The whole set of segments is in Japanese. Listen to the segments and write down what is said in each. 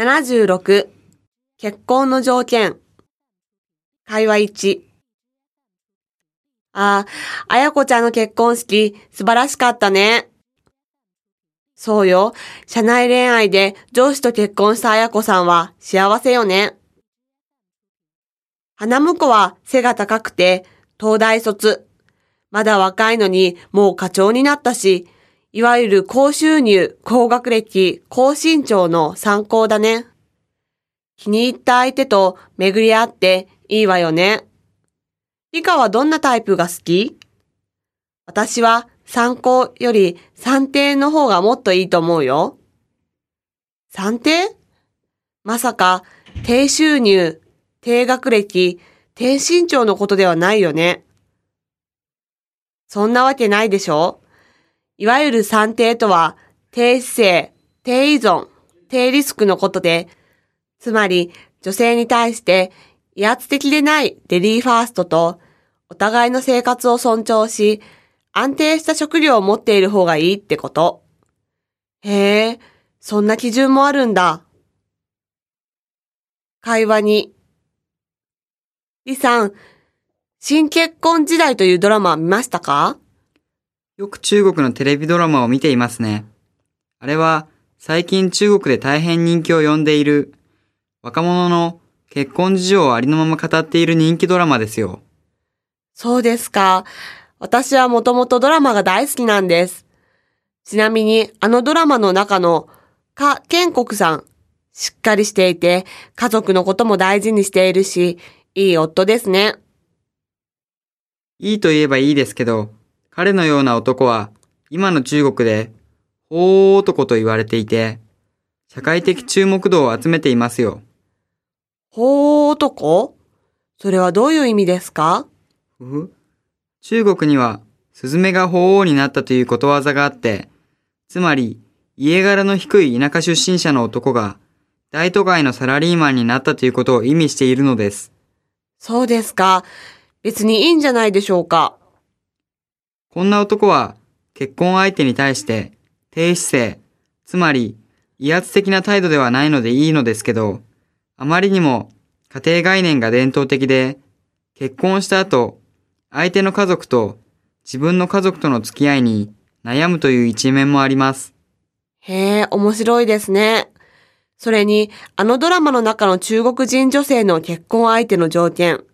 76結婚の条件会話1ああ、あやこちゃんの結婚式素晴らしかったね。そうよ。社内恋愛で上司と結婚したあやこさんは幸せよね。花婿は背が高くて東大卒。まだ若いのにもう課長になったし、いわゆる高収入、高学歴、高身長の参考だね。気に入った相手と巡り合っていいわよね。理科はどんなタイプが好き？私は参考より算定の方がもっといいと思うよ。算定？まさか低収入、低学歴、低身長のことではないよね。そんなわけないでしょいわゆる算定とは低姿勢、低依存、低リスクのことで、つまり女性に対して威圧的でないディーファーストと、お互いの生活を尊重し、安定した食料を持っている方がいいってこと。へえ、そんな基準もあるんだ。会話に。李さん、新結婚時代というドラマは見ましたか？よく中国のテレビドラマを見ていますね。あれは最近中国で大変人気を呼んでいる若者の結婚事情をありのまま語っている人気ドラマですよ。そうですか。私はもともとドラマが大好きなんです。ちなみに、あのドラマの中の、か、建国さん、しっかりしていて、家族のことも大事にしているし、いい夫ですね。いいと言えばいいですけど、彼のような男は、今の中国で、法男と言われていて、社会的注目度を集めていますよ。法男それはどういう意味ですか？中国には、スズメが法王になったということわざがあって、つまり、家柄の低い田舎出身者の男が、大都会のサラリーマンになったということを意味しているのです。そうですか。別にいいんじゃないでしょうか。こんな男は、結婚相手に対して、低姿勢、つまり、威圧的な態度ではないのでいいのですけど、あまりにも家庭概念が伝統的で、結婚した後、相手の家族と自分の家族との付き合いに悩むという一面もあります。へえ、面白いですね。それに、あのドラマの中の中国人女性の結婚相手の条件。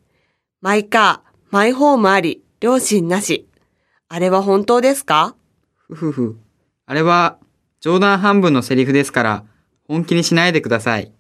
マイカー、マイホームあり、両親なし。あれは本当ですか？ふふふ。あれは冗談半分のセリフですから、本気にしないでください。